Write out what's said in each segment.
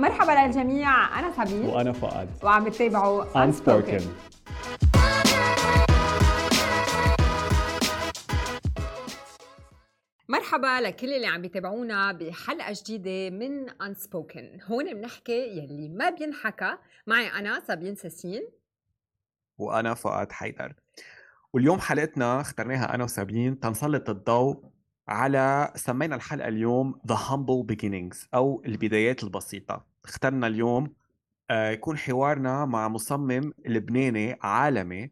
مرحبا للجميع أنا سابين وأنا فؤاد. وعم بتتابعوا Unspoken. مرحبا لكل اللي عم بيتابعونا بحلقة جديدة من Unspoken. هون بنحكي يلي ما بينحكى. معي أنا سابين ساسين. وأنا فؤاد حيدر. واليوم حلقتنا اخترناها أنا وسابين تنسلط الضوء على سمينا الحلقة اليوم The Humble Beginnings أو البدايات البسيطة. اخترنا اليوم آه، يكون حوارنا مع مصمم لبناني عالمي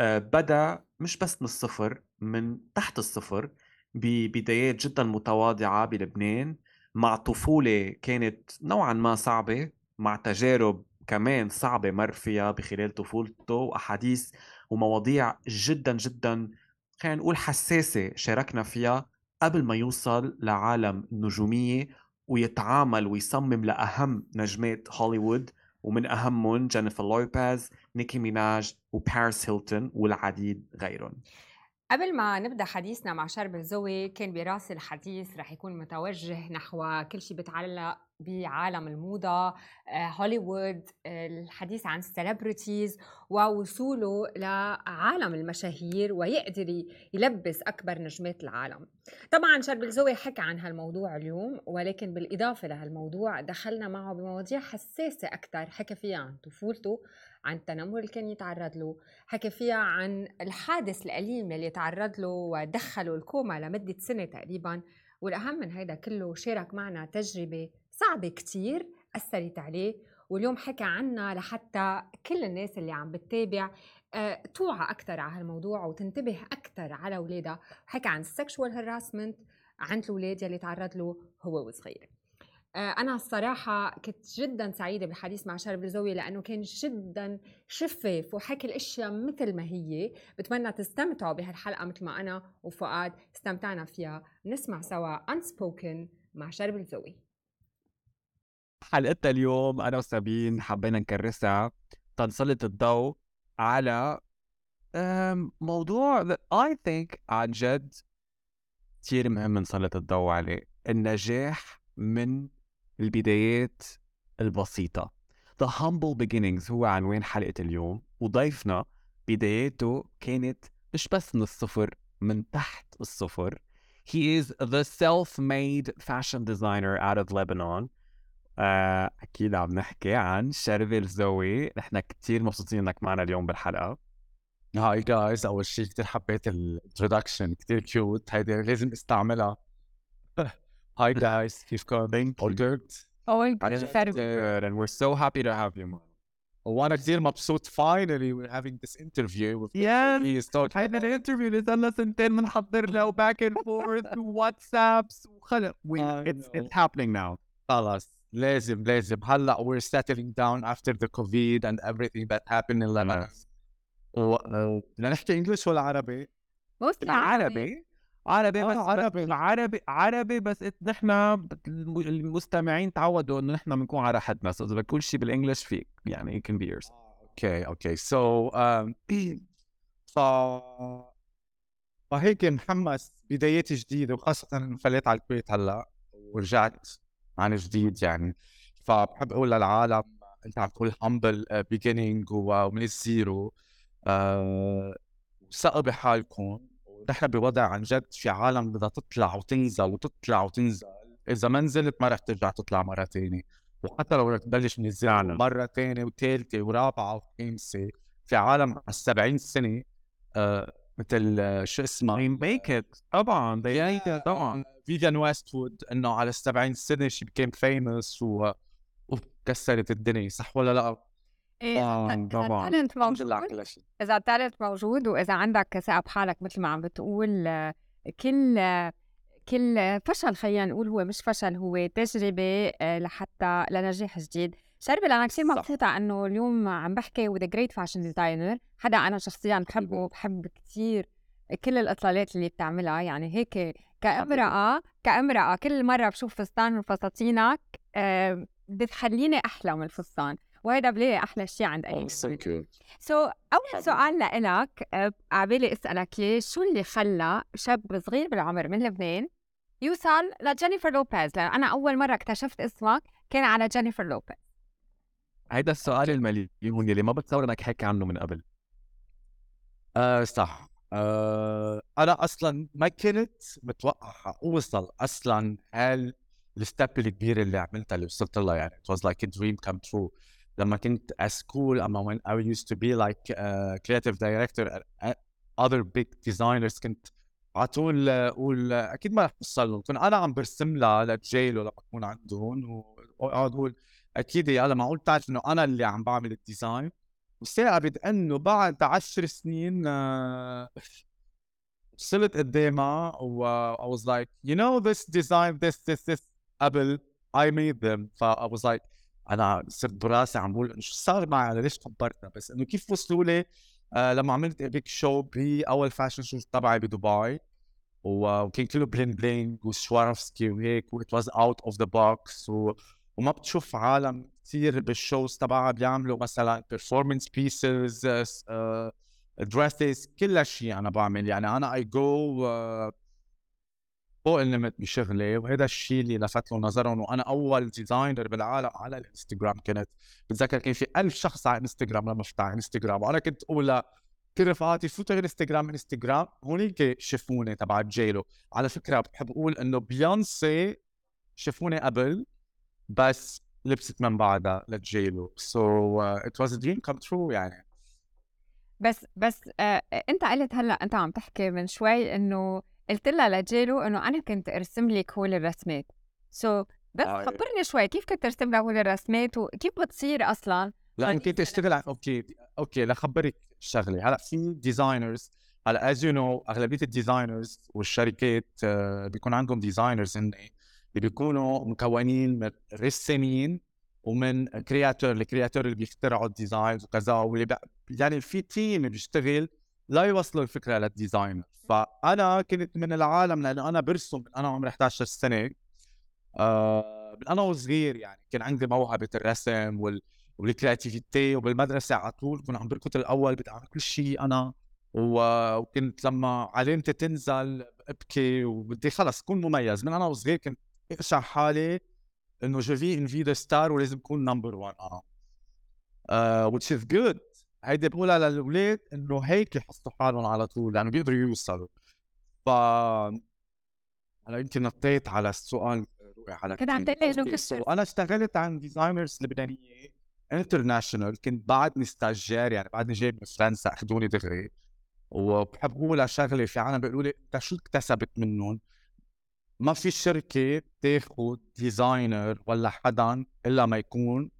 آه، بدأ مش بس من الصفر من تحت الصفر ببدايات جدا متواضعة بلبنان مع طفولة كانت نوعا ما صعبة مع تجارب كمان صعبة مر فيها بخلال طفولته وأحاديث ومواضيع جدا جدا خلينا نقول حساسة شاركنا فيها قبل ما يوصل لعالم النجومية ويتعامل ويصمم لأهم نجمات هوليوود ومن أهمهم جينيفر لوبيز نيكي ميناج وباريس هيلتون والعديد غيرهم. قبل ما نبدأ حديثنا مع شربل زوي كان براسي الحديث رح يكون متوجه نحو كل شيء بيتعلق بعالم الموضة آه، هوليوود الحديث عن ال celebrities ووصوله لعالم المشاهير ويقدر يلبس أكبر نجمات العالم. طبعا شربل زوي حكى عن هالموضوع اليوم ولكن بالإضافة لهالموضوع دخلنا معه بمواضيع حساسة أكثر حكى فيها عن طفولته عن التنمر اللي كان يتعرض له حكى فيها عن الحادث الأليم اللي تعرض له ودخله الكوما لمدة سنة تقريبا والأهم من هيدا كله شارك معنا تجربة صعبة كتير أثرت عليه واليوم حكى عنا لحتى كل الناس اللي عم بتتابع توعى أكثر على هالموضوع وتنتبه أكثر على أولادها حكى عن السكشوال هراسمنت عند الأولاد يلي تعرض له هو وصغير. أنا الصراحة كنت جدا سعيدة بالحديث مع شرب الزوي لأنه كان جدا شفاف وحكي الأشياء مثل ما هي. بتمنى تستمتعوا بهالحلقة مثل ما أنا وفؤاد استمتعنا فيها. نسمع سوا Unspoken مع شرب الزوي حلقتنا اليوم أنا وسابين حبينا نكرسها تنسلط الضوء على موضوع I think عن جد كثير مهم نسلط الضوء عليه النجاح من البدايات البسيطة. The Humble Beginnings هو عنوان حلقة اليوم وضيفنا بداياته كانت مش بس من الصفر من تحت الصفر. He is the self-made fashion designer out of Lebanon. آه، أكيد عم نحكي عن شربل زوي نحن كتير مبسوطين إنك معنا اليوم بالحلقة. Hi guys أول شيء كتير حبيت ال introduction كتير cute هيدي لازم أستعملها. Hi guys, keep coming. All good? All good. And we're so happy to have you. وأنا كثير مبسوط finally we're having this interview with yes. هيدا الانترفيو اللي صار لنا سنتين بنحضر له back and forth واتسابس وخلق it's it's happening now. خلص لازم لازم. هلأ we're settling down after the covid and everything that happened in Lebanon. بدنا نحكي انجلش ولا عربي؟ mostly عربي. عربي بس عربي. عربي عربي بس نحن المستمعين تعودوا إنه نحن بنكون على حدنا so إذا كل شيء بال English فيك. يعني it can be yours. okay okay. so ف فهيك محمس بدايات جديدة وخاصة إنه فليت على الكويت هلأ ورجعت. عن جديد يعني. فبحب أقول للعالم أنت عم تقول humble beginning ومن ال zero أه ثقوا بحالكم. نحن بوضع عن جد في عالم بدها تطلع وتنزل وتطلع وتنزل. إذا ما نزلت ما رح ترجع تطلع مرة ثانية وحتى لو بدك تبلش من ال zero مرة ثانية وثالثه ورابعة وخامسة في عالم على 70 سنة آه مثل آه شو اسمها make it طبعا طبعا. فيفيان ويستوود إنه على 70 سنة she became famous و... وكسرت الدنيا صح ولا لا؟ إيه طبعا ال talent موجود إذا ال talent موجود وإذا عندك ثقه بحالك مثل ما عم بتقول كل كل فشل خلينا نقول هو مش فشل هو تجربة آه، لحتى لنجاح جديد. شربل أنا كثير مبسوطه إنه اليوم عم بحكي with great fashion designer حدا أنا شخصيا بحبه بحب كثير كل الإطلالات اللي بتعملها. يعني هيك كامرأة كامرأة كل مرة بشوف فستان من فساتينك آه، بتخليني أحلى من الفستان. وهيدا بلاقي أحلى شيء عند أي you so أول سؤال لإلك عبالي أسألك إياه شو اللي خلى شاب صغير بالعمر من لبنان يوصل لجينيفر لوبيز؟ لأن أنا أول مرة اكتشفت اسمك كان على جينيفر لوبيز. هيدا السؤال المليون اللي ما بتصور إنك حكي عنه من قبل. آه صح. آه أنا أصلا ما كنت متوقع أوصل أصلا هال ال step الكبيره اللي عملتها اللي وصلت لها يعني. It was like a dream come true. لما كنت at school أما when I used to be like uh, creative director at other big designers كنت على طول أقول أكيد ما رح اوصل لهم كنت أنا عم برسم لها لجيلو لما اكون عندهم وأقعد أقول أكيد يا معقول تعرف إنه أنا اللي عم بعمل ال design وساقبت انه بعد عشر سنين آه، وصلت قدامها و I was like you know this design this this this قبل I made them. ف I was like أنا صرت براسي عم بقول شو صار معي؟ أنا ليش خبرتها بس إنه كيف وصلوا لي؟ آه لما عملت big show بأول fashion show تبعي بدبي وكان كله bling bling و Swarovski وهيك what was out of the box وما بتشوف عالم كثير بال shows تبعها بيعملوا مثلا performance pieces dresses كل شيء أنا بعمل. يعني أنا اي جو uh, فوق ال limit بشغلي وهذا الشيء اللي لفت له نظرهم. وأنا أول designer بالعالم على الإنستغرام كنت. بتذكر كان في ألف شخص على إنستغرام لما فتح إنستغرام. وأنا كنت أقول كل رفقاتي فوتوا إنستغرام إنستغرام. هونيك شافوني تبع جيلو. على فكرة بحب أقول إنه بيونسي شافوني قبل بس لبست من بعدها لجيلو so it was dream come true يعني. بس بس آه انت قلت هلأ انت عم تحكي من شوي إنه قلت لها لجيلو إنه أنا كنت أرسم لك هول الرسمات. so so, بس آه خبرني شوي كيف كنت ترسم لها هول الرسمات وكيف بتصير أصلا؟ لا يمكن تشتغل على okay okay لخبرك شغلة. هلأ في designers هلأ as you know أغلبية ال designers والشركات uh, بيكون عندهم designers هن اللي بيكونوا مكونين من رسامين ومن créateur ال créateur اللي بيخترعوا ال designs وكذا واللي بي... يعني في team بيشتغل لا يوصلوا الفكرة لل designer فأنا كنت من العالم لأنه أنا برسم أنا عمري 11 سنة. آه من أنا وصغير يعني كان عندي موهبة الرسم وال وال creativity وبالمدرسة على طول كنت عم بركض الأول بدي اعمل كل شيء أنا. وكنت لما علامتي تنزل ابكي وبدي خلص اكون مميز. من أنا وصغير كنت اقشع حالي إنه جوا في إن في star ولازم اكون number 1 أنا which is good. هيدي بقولها للأولاد إنه هيك يحسوا حالهم على طول لأنه بيقدروا يوصلوا. ف هلا يمكن نطيت على السؤال على كنت عم تقلي أنا اشتغلت عند designers لبنانية international كنت بعدني stagiaire يعني بعدني جاي من فرنسا أخذوني دغري. وبحب أقول شغلة في عالم بيقولوا لي أنت شو اكتسبت منهم؟ ما في شركة تاخذ designer ولا حدا إلا ما يكون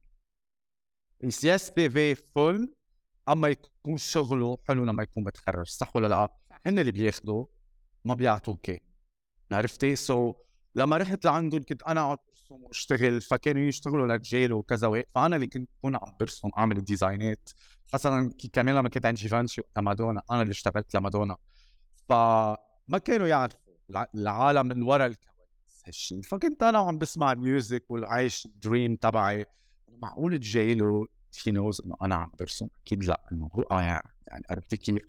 ال CV full أما يكون شغله حلو لما يكون متخرج صح ولا لا؟ هن اللي بياخذوا ما بيعطوك عرفتي؟ so so, لما رحت لعندهم كنت أنا اقعد برسم واشتغل فكانوا يشتغلوا لجيلو وكذا وهيك فأنا اللي كنت كون عم برسم أعمل الديزاينات خاصة كمان لما كنت عند جيفانشي لمادونا أنا اللي اشتغلت لمادونا فما كانوا يعرفوا. العالم من وراء الكواليس. هالشيء فكنت أنا عم بسمع ميوزك وعايش دريم تبعي. معقول جايله هي نوز إنه أنا عم برسم؟ أكيد لأ إنه هو آه يعني, يعني عرفتي كيف؟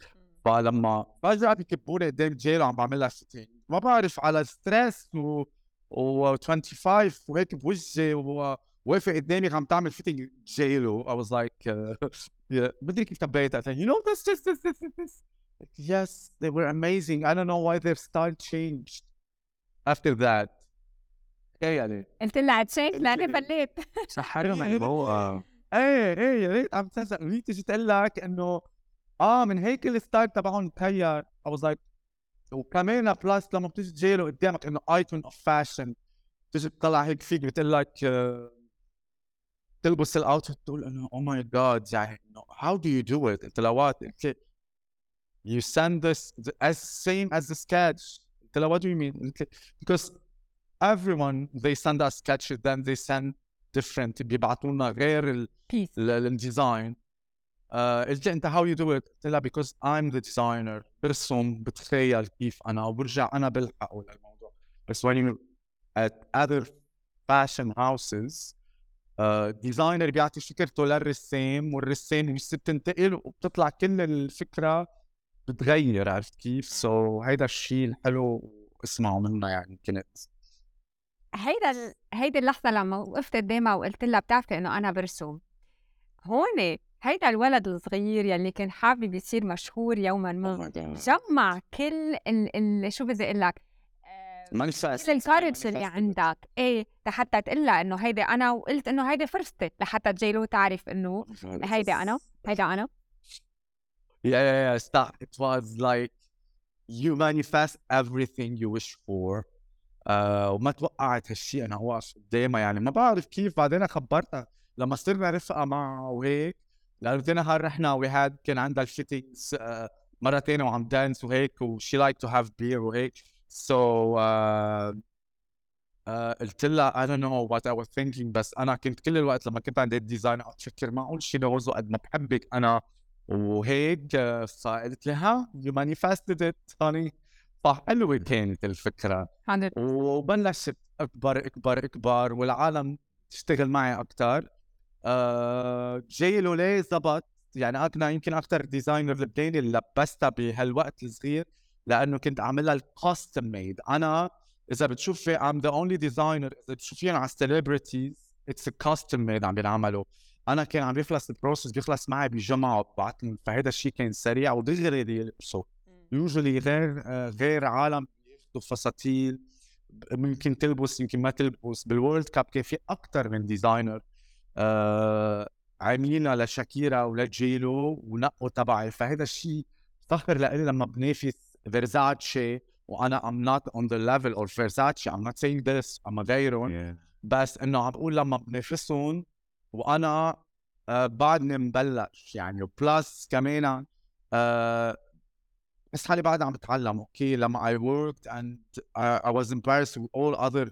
فلما فجأة بكبوني قدام جيلو عم بعمل لها شيتين ما بعرف على ستريس و و 25 وهيك بوجهي وواقفه قدامي عم تعمل فيتنج جيلو I was like uh, بدري كيف تبيت you know this this this this this. Yes they were amazing. I don't know why their style changed after that. إيه يعني قلت لها تشينج لاني بليت سحرهم الموضوع إيه إيه يا ريت عم تصدق هي تيجي تقول لك انه آه من هيك الستايل تبعهم تغير I was like وكمان بلس لما بتيجي تجيله قدامك انه ايكون اوف فاشن بتيجي بتطلع هيك فيك بتقول لك uh, تلبس الاوتفيت تقول انه أو ماي جاد يعني how do you do it? انت لوات انت you send this as same as the sketch. انت لو what do you mean? Because everyone they send us sketches then they send different بيبعثوا لنا غير الديزاين قلت انت هاو يو دو ات قلت لها بيكوز ايم ذا ديزاينر برسم بتخيل كيف أنا وبرجع أنا بلحق للموضوع بس when you at other fashion houses designer uh, بيعطي فكرته للرسام والرسام بس بتنتقل وبتطلع كل الفكرة بتغير عرفت كيف؟ so, هيدا الشيء الحلو اسمعوا منه يعني كنت. هيدا ال... هيدي اللحظة لمّا وقفت قدّامها وقُلت لها بتعرفي إنه أنا بارسم، هون هيدا الولد الصغير يلّي كان حابب يصير مشهور يومًا ما، جمّع كل ال ال شو بدي أقول لك، آآ manifest. كل ال courage اللي عندك، إيه، لحتى تقول لها إنه هيدي أنا، وقُلت إنه هيدي فرصتي لحتى جيلو تعرف إنه هيدي أنا، هيدا أنا. Yeah, yeah, yeah. Stop. It was like you manifest everything you wish for. آه وما توقعت هالشيء أنا واقف قدامها يعني ما بعرف كيف بعدين خبرتها لما صرنا رفقه معها وهيك لأنه تاني نهار رحنا we had كان عندها ال fittings آه مره ثانية وعم dance وهيك وشي like to have beer وهيك so, uh, uh, قلت لها I don't know what I was thinking بس أنا كنت كل الوقت لما كنت عند ال design أفكر معقول شي لغزه قد ما بحبك أنا وهيك فقلت لها you manifested it honey فحلوه كانت الفكرة. وبلشت أكبر أكبر أكبر والعالم تشتغل معي أكثر آه جاي له ليه زبط. يعني أنا يمكن أكثر designer لبناني اللي لبستها بهالوقت الصغير لأنه كنت عاملها ال custom made أنا إذا بتشوفي I'm the only designer إذا بتشوفيهم على ال celebrities it's custom made عم بينعملوا. أنا كان عم بيخلص ال process بيخلص معي بجمعه وببعث لهم فهذا الشيء كان سريع ودغري يلبسوا يوجولي غير آه، غير عالم ياخذوا فساتين ممكن تلبس يمكن ما تلبس. بال World Cup كان في أكثر من designer آه عاملينها لشاكيرا ولجيلو ونقوا تبعي. فهذا الشيء فخر لإلي لما بنافس فيرزاتشي وأنا I'm not on the level of Versace. I'm not saying this. اما غيرهم yeah. بس إنه عم بقول لما بنافسهم وأنا آه بعدني مبلش يعني plus كمان آه بس حالي بعد عم بتعلم. okay لما I worked and I, I was embarrassed with all other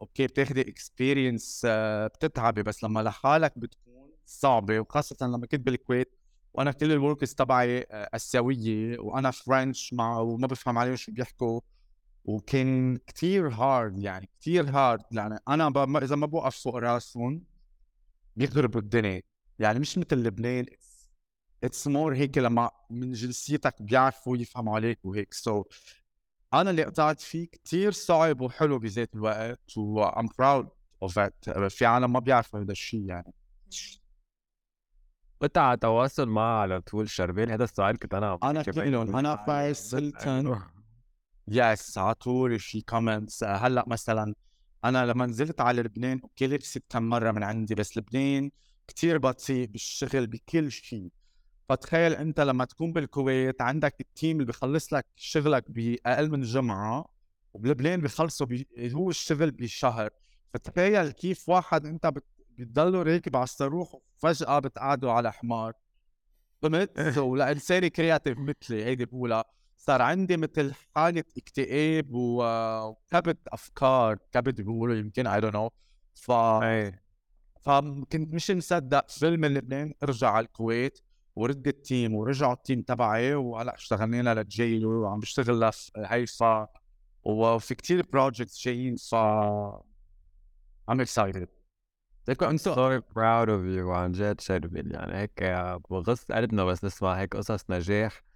okay بتاخدي experience uh, بتتعبي. بس لما لحالك بتكون صعبة وخاصة لما كنت بالكويت وأنا كل ال workers تبعي اسيويه وأنا French مع وما بفهم عليهم شو بيحكوا. وكان كثير hard يعني كثير hard يعني أنا. إذا ما بوقف فوق راسهم بيخربوا الدنيا. يعني مش مثل لبنان. it's more هيك لما من جنسيتك بيعرفوا يفهموا عليك وهيك. so, أنا اللي قطعت فيه كثير صعب وحلو بذات الوقت و I'm proud of it. في عالم ما بيعرفوا هذا الشيء يعني. انت على تواصل معها على طول شربين هذا السؤال كنت أنا أنا كلهم أنا باريس هيلتون yes على طول في comments هلأ مثلا أنا لما نزلت على لبنان okay لبست كم مرة من عندي بس لبنان كثير بطيء بالشغل بكل شيء. فتخيل أنت لما تكون بالكويت عندك ال team اللي بخلص لك شغلك بأقل من جمعة وبلبنان بخلصوا بي... هو الشغل بشهر. فتخيل كيف واحد أنت بت... بتضله راكب على الصاروخ وفجأة بتقعده على حمار. فهمت؟ ولانسان creative مثلي هيدي بقولها. صار عندي مثل حالة اكتئاب وكبت أفكار كبت بيقولوا يمكن I don't know ف فكنت مش مصدق فليت من لبنان ارجع على الكويت ورد ال team ورجعوا ال team تبعي وهلأ اشتغلنا للجي وعم بشتغل لهيفا وفي كتير بروجكتس جايين ف I'm excited. I'm so proud of you. عن جد شربل يعني هيك بغص قلبنا بس نسمع هيك قصص نجاح.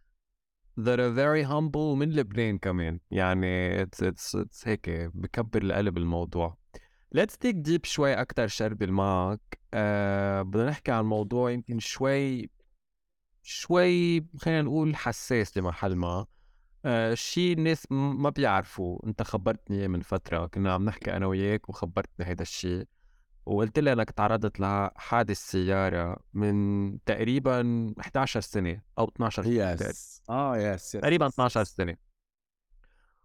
That are very humble من لبنان كمان. يعني it's, it's, it's هيك بكبر القلب الموضوع. Let's dig deep شوي أكتر شربل معك أه بدنا نحكي عن موضوع يمكن شوي شوي خلينا نقول حساس لمحل ما. آه شيء الناس ما بيعرفوا انت خبرتني من فترة. كنا عم نحكي أنا وياك وخبرتني هذا الشيء وقلت لي إنك تعرضت لحادث سيارة من تقريبا 11 سنة أو 12 سنة yes. آه yes تقريبا 12 سنة.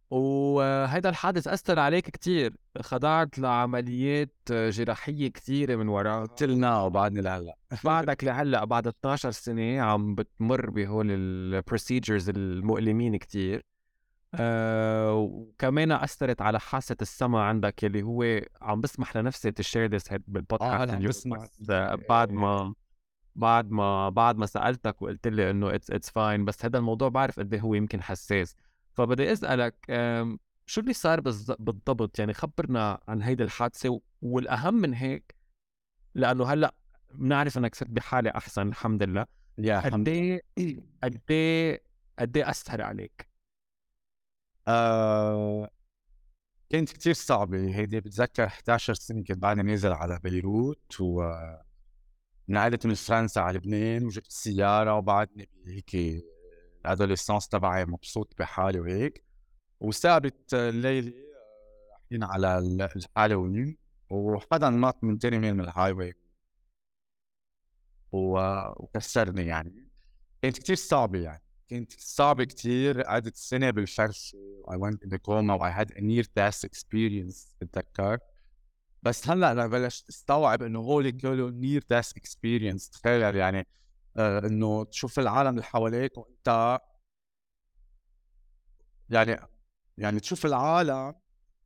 وهذا الحادث أثر عليك كتير. خضعت لعمليات جراحية كثيرة من وراء تلنا وبعدني لهلأ. بعدك لهلأ بعد 12 سنة عم بتمر بهول ال procedures المؤلمين كتير. آه وكمان أثرت على حاسة السمع عندك اللي هو عم بسمح لنفسي share this بال podcast آه بسمع بعد ما بعد ما بعد ما سألتك وقلت لي إنه it's it's fine بس هذا الموضوع بعرف قد إيه هو يمكن حساس. فبدي أسألك شو اللي صار بالضبط؟ يعني خبرنا عن هيدي الحادثة والأهم من هيك لأنه هلأ بنعرف إنك صرت بحالة أحسن الحمد لله. يا قد إيه قد إيه قد إيه أثر عليك؟ آه كانت كتير صعبة. هيدي بتذكر 11 سنة كنت بعدني نازل على بيروت و نقلت من فرنسا على لبنان وجبت سيارة وبعدني هيك ال adolescence تبعي مبسوط بحالي وهيك. وثابت الليلة رايحين على الهالوين وحدا نط من تاني من ال highway وكسرني يعني. كانت كتير صعبة يعني. كانت صعبة كتير قعدت سنة بالفرشة I went in the coma I had a near death experience بتذكر؟ بس هلأ أنا بلشت أستوعب إنه هول كله near death experience تخيل يعني آه إنه تشوف العالم اللي حواليك وأنت يعني يعني تشوف العالم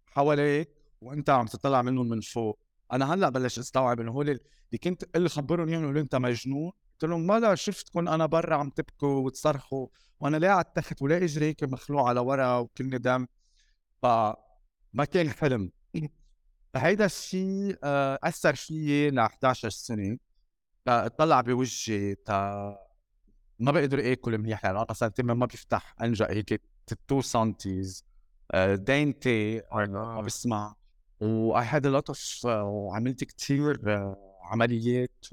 حواليك وأنت عم تطلع منهم من فوق. أنا هلأ بلش أستوعب إنه هول اللي كنت اللي خبرهم اياهم إنه أنت مجنون. قلت لهم ماذا شفتكم؟ أنا برا عم تبكوا وتصرخوا وأنا لا على التخت ولا اجري هيك مخلوع على ورا وكلني دم فما كان حلم. فهيدا الشيء آه، أثر فيي ل 11 سنه طلع بوجهي تا ما بقدر آكل منيح لأنه أنا مثلا ما بيفتح أنجا هيك 2 سنتيز دينتي ما بسمع. و I had lot of وعملت كثير آه، عمليات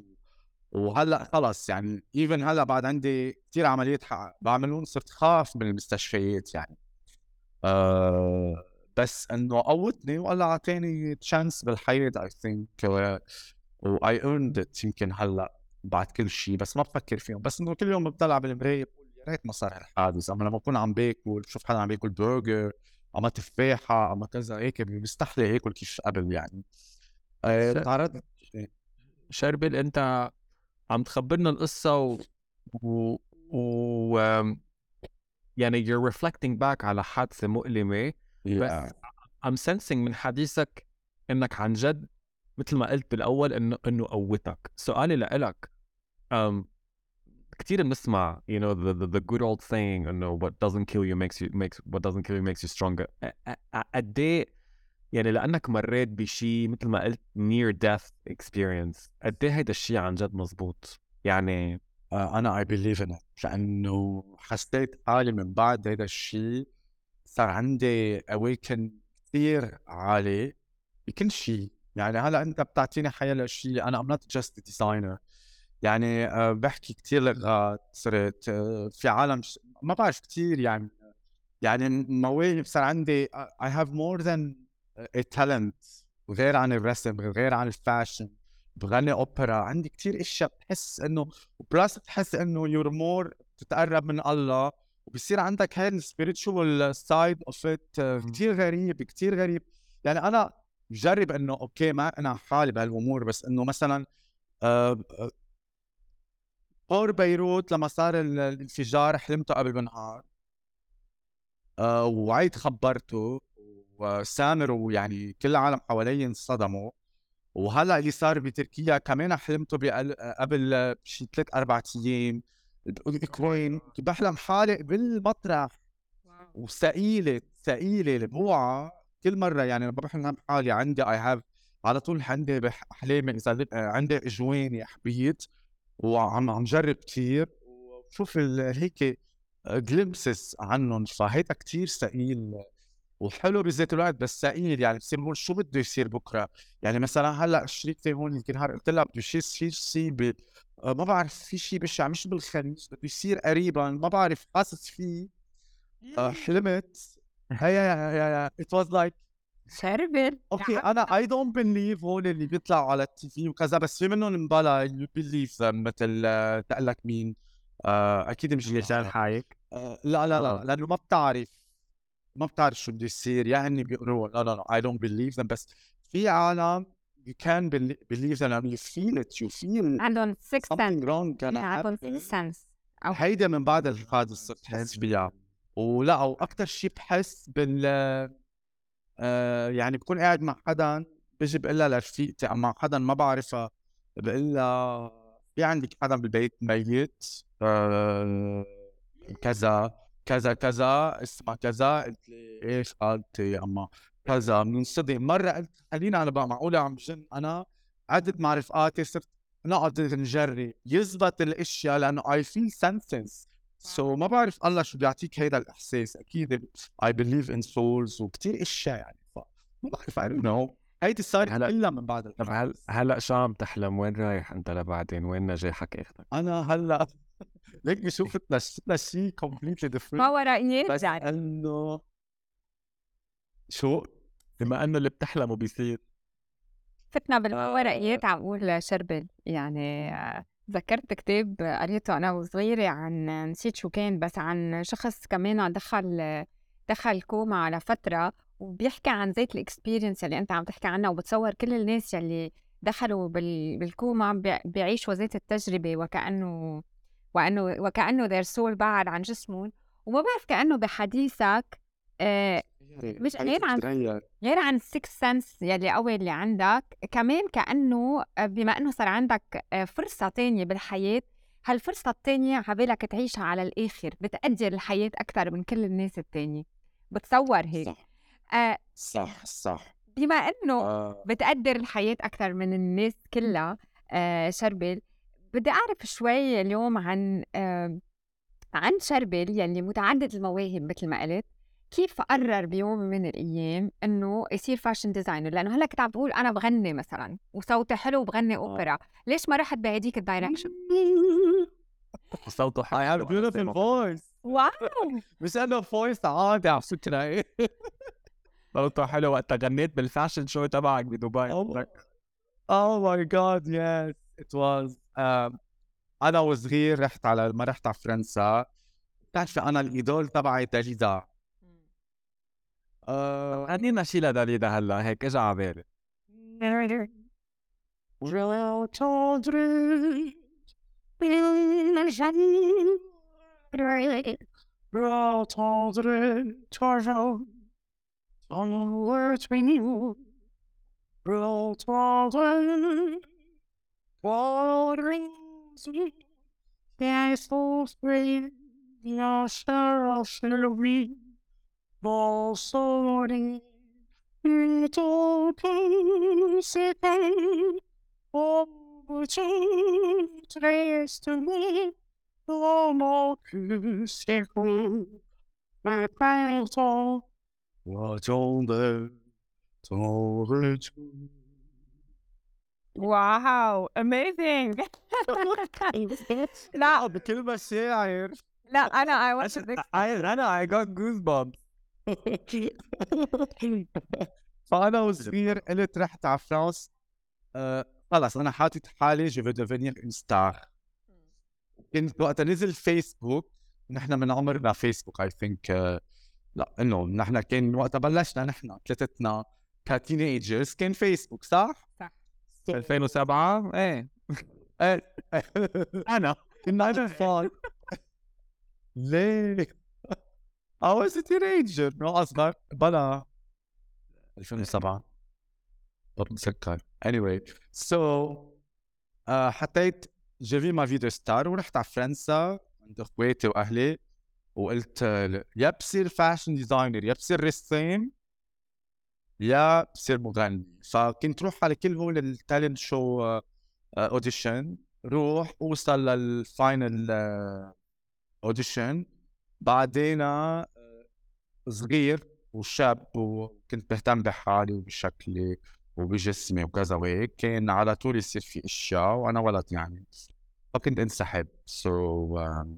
وهلأ خلص يعني even هلأ بعد عندي كثير عمليات بعملهم صرت خاف من المستشفيات يعني. أه بس إنه قوتني وقال اعطاني chance بالحياة I think و I earned it يمكن هلأ بعد كل شيء بس ما بفكر فيهم. بس إنه كل يوم بطلع بالمرايه بقول يا ريت ما صار هالحادث. أما لما بكون عم باكل بشوف حدا عم باكل برجر أما تفاحة أما كذا هيك بيستحلي ياكل كيف قبل يعني. آه، تعرضت شربل أنت عم تخبرنا القصة و, و... و... يعني you're reflecting back على حادثه مؤلمه بس I'm sensing من حديثك انك عن جد مثل ما قلت بالاول انه انه قوتك سؤالي لإلك um, كثير بنسمع you know the, the, the good old saying انه what doesn't kill you makes you makes what doesn't kill you makes you stronger قد إيه يعني لأنك مريت بشيء مثل ما قلت near death experience قد إيه هيدا الشيء عن جد مزبوط؟ يعني آه، أنا believe in it لأنه حسيت حالي من بعد هيدا الشيء صار عندي awaken كثير عالي بكل شيء يعني هلأ أنت بتعطيني حياة لشيء أنا not just a designer. يعني آه، بحكي كثير لغات صرت آه، في عالم ما بعرف كثير يعني. يعني مواهب صار عندي I have more than a talent غير عن الرسم غير عن ال fashion بغني اوبرا عندي كثير إشياء بحس إنه plus بحس إنه you're more تتقرب من الله وبصير عندك هاي ال spiritual side of it كثير غريب كثير غريب. يعني أنا بجرب إنه أوكي ما أنا حالي بهالأمور بس إنه مثلا آه طور بيروت لما صار الانفجار حلمته قبل بنهار آه وعيد خبرته. وسامر ويعني كل العالم حوالي انصدموا. وهلأ اللي صار بتركيا كمان حلمته قبل شي ثلاث أربع أيام الاوكرين بحلم حالي بالمطرح. وثقيلة ثقيلة البوعة. كل مرة يعني لما بحلم حالي عندي اي هاف على طول عندي باحلامي إذا عندي اجواني حبيت وعم عم جرب كثير وشوف هيك glimpses عنهم. فهيدا كثير ثقيل. وحلو بذات الوقت بس ثقيل يعني بصير بقول شو بده يصير بكرة؟ يعني مثلا هلأ شريكتي هون يمكن نهار قلت لها بده يصير شيء آه، ما بعرف في شيء بشع مش بالخليج بده يصير قريبا ما بعرف حاسس فيه آه، حلمت. هي هي it was like شربل أوكي أنا I don't believe هول اللي بيطلعوا على ال TV وكذا بس في منهم مبلا you believe مثل تقول لك مين؟ آه أكيد ميشال حايك. آه لا لا لا لأنه ما بتعرف. ما بتعرف شو بده يصير يا هني بيقروا لا لا لا I don't believe بس في عالم you can believe them and you feel it you feel عندهم sixth something sense wrong كان عندهم sixth sense أو هيدا من بعد الحادث صرت بحس فيها ولا وأكثر شيء بحس بال آه يعني بكون قاعد مع حدا بيجي بقول لها لرفيقتي أو مع حدا ما بعرفها. بقول لها في عندك حدا بالبيت ميت؟ آه كذا. كذا كذا اسمها كذا قلت لي إيش؟ قالتي اما كذا بننصدم مرة قلت خلينا على بقى معقولة عم جن أنا عدت مع رفقاتي صرت نقعد نجري. يزبط الأشياء لأنه اي فيل سنسنس سو ما بعرف الله شو بيعطيك هيدا الإحساس. أكيد اي بليف ان سولز وكثير أشياء يعني. ف ما بعرف don't know. هيدي صارت هلا- كلها من بعد طب هل هلأ شو عم تحلم؟ وين رايح أنت لبعدين؟ وين نجاحك ياخذك؟ أنا هلأ ليك بشوف فتنا شيء completely ما different ورقيات بس يعني. انه شو؟ بما إنه اللي بتحلمه بيصير فتنا بالورقيات عم أقول شربل يعني ذكرت كتاب قريته أنا وصغيرة عن نسيت شو كان بس عن شخص كمان دخل دخل كوما على فترة وبيحكي عن ذات ال experience اللي أنت عم تحكي عنها وبتصور كل الناس يلي دخلوا بال... بالكوما بي- بيعيشوا ذات التجربة وكأنه وأنه وكأنه their soul بعد عن جسمهم وما بعرف كأنه بحديثك آه مش غير عن غير عن ال sixth sense يلي قوي اللي عندك كمان كأنه بما أنه صار عندك فرصة تانية بالحياة هالفرصة التانية عبالك تعيشها على الآخر بتقدر الحياة أكثر من كل الناس التانية. بتصور هيك. صح. آه صح صح. بما أنه آه. بتقدر الحياة أكثر من الناس كلها آه شربل بدي أعرف شوي اليوم عن آه عن شربل يلي متعدد المواهب مثل ما قلت. كيف قرر بيوم من الأيام إنه يصير fashion designer لأنه هلأ كنت عم تقول أنا بغني مثلا وصوتي حلو وبغني أوبرا. ليش ما رحت بهديك ال direction؟ صوته حلو. I have beautiful voice. Wow! مش انه voice عادي على فكره صوته حلو. وقتها غنيت بال fashion show تبعك بدبي. Oh. My god yes. It was. um, أنا وصغير رحت على لما رحت على فرنسا. بتعرفي أنا ال idol تبعي داليدا آه، غنينا شي لداليدا هلأ هيك اجى على بالي. Walgreens, Castles, Green, Nostar, Slurry, Ball Sorting, Little all Opportunity, Trace to me, Lomo, Second, My Final all 我中的走日出。واو اميزنج لا بكل مشاعر لا أنا I watched it. أنا I got goosebumps. فأنا وصغير قلت رحت على فرنسا آه، خلص أنا حاطط حالي جو فو devenir une ستار كنت وقتها نزل فيسبوك نحن من عمرنا فيسبوك اي ثينك لا إنه نحن كان وقتها بلشنا نحن ثلاثتنا ك teenagers كان فيسبوك صح؟ 2007 إيه. إيه. أنا. كنا اطفال ليه؟ I was a teenager. No اصغر بلا. 2007 بتذكر anyway. So uh, حطيت je vis ma vie de star ورحت على فرنسا عند أخواتي وأهلي وقلت يا بصير fashion designer يا بصير رسام يا بصير مغني. فكنت روح على كل هول ال talent show audition روح اوصل لل final audition بعدين آه، صغير وشاب وكنت بهتم بحالي وبشكلي وبجسمي وكذا وهيك كان على طول يصير في أشياء وأنا ولد يعني. فكنت انسحب. So um,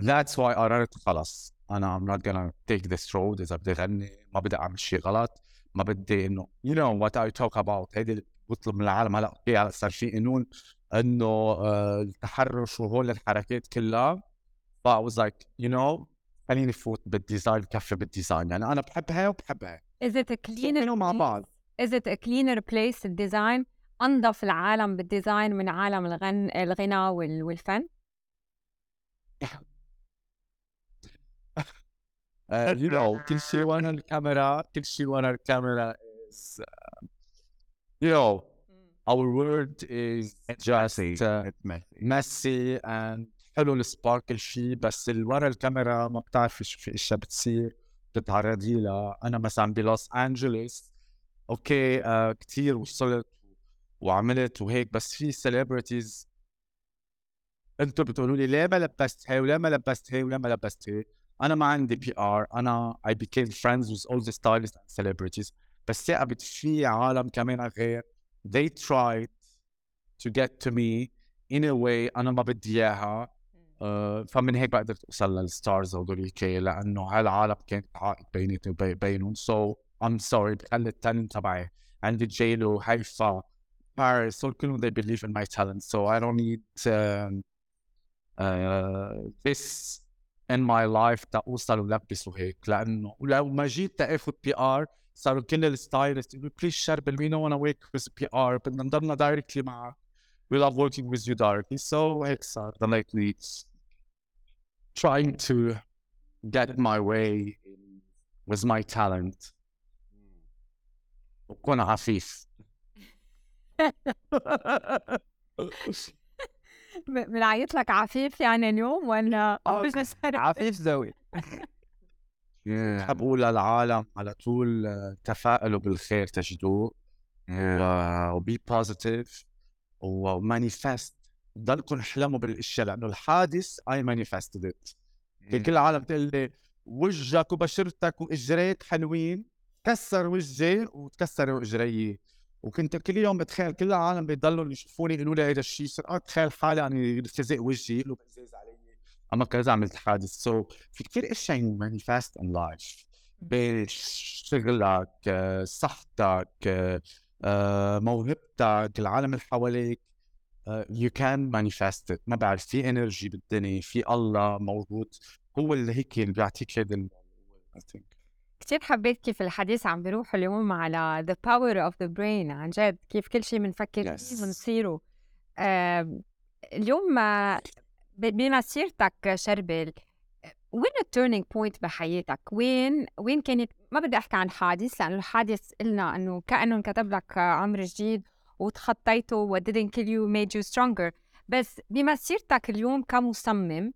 that's why قررت خلص أنا I'm not gonna take this road إذا بدي غني ما بدي أعمل شيء غلط ما بدي انه you know what I talk about. هيدي اللي بطلب من العالم هلأ أوكي هلأ صار في قانون إنه آه، التحرش وهول الحركات كلها. ف I was like you know خليني فوت بال design كفي بال design يعني أنا بحبها وبحبها Is it a cleaner مع? بعض. Is it a cleaner place ال design أنظف العالم بال design من عالم الغن الغنى وال... والفن؟ Uh, you know, كل شيء ورا الكاميرا كل شيء ورا الكاميرا is uh, you know our world is just uh, messy. and حلو ال sparkle فيه بس اللي ورا الكاميرا ما بتعرفي شو في إشياء بتصير بتتعرضي لها أنا مثلا بلوس انجلوس أوكي آه كثير وصلت وعملت وهيك بس في celebrities أنتم بتقولوا لي ليه ما لبست هي وليه ما لبست هي وليه ما لبست هي أنا ما عندي PR أنا I became friends with all the stylists and celebrities بس ثاقبت في عالم كمان غير. They tried to get to me in a way أنا ما بدي إياها. آه، فمن هيك بقدر اوصل لل stars هذوليك لأنه هالعالم كانت عائق بيني وبينهم so I'm sorry بخلي ال talent تبعي. عندي جيلو هيفا باريس هول كلهم they believe in my talent. So I don't need uh, uh, this in my life تأوصل ولبس وهيك لأنه ولو ما جيت تاخذ PR صاروا كل ال stylist يقولوا please شربل we don't want to work with PR بدنا نضلنا directly معك we love working with you directly. So هيك صار ضليتني trying to get my way with my talent. وكون عفيف بنعيط لك عفيف يعني اليوم ولا عفيف زوي بحب أقول للعالم على طول تفائلوا بالخير تجدوه. و be positive و manifest ضلكم احلموا بالأشياء لأنه الحادث I manifested it كل العالم تقول لي وجهك وبشرتك وإجريك حلوين كسر وجهي وتكسر اجري وكنت كل يوم بتخيل كل العالم بيضلوا يشوفوني يقولوا لي هذا الشيء صرت اتخيل حالي اني يلتزق وجهي يقولوا قزاز علي. اما كذا عملت حادث. so so, في كثير اشياء manifest in life بشغلك صحتك موهبتك العالم اللي حواليك. you can manifest ما بعرف في energy بالدنيا في الله موجود. هو اللي هيك اللي بيعطيك هذا كثير حبيت كيف الحديث عم بيروح اليوم على the power of the brain عن جد كيف كل شيء بنفكر فيه بنصيره آه اليوم بمسيرتك شربل وين ال turning point بحياتك؟ وين وين كانت؟ ما بدي أحكي عن حادث لأنه الحادث قلنا إنه كأنه انكتب لك عمر جديد وتخطيته و didn't kill you made you stronger. بس بمسيرتك اليوم كمصمم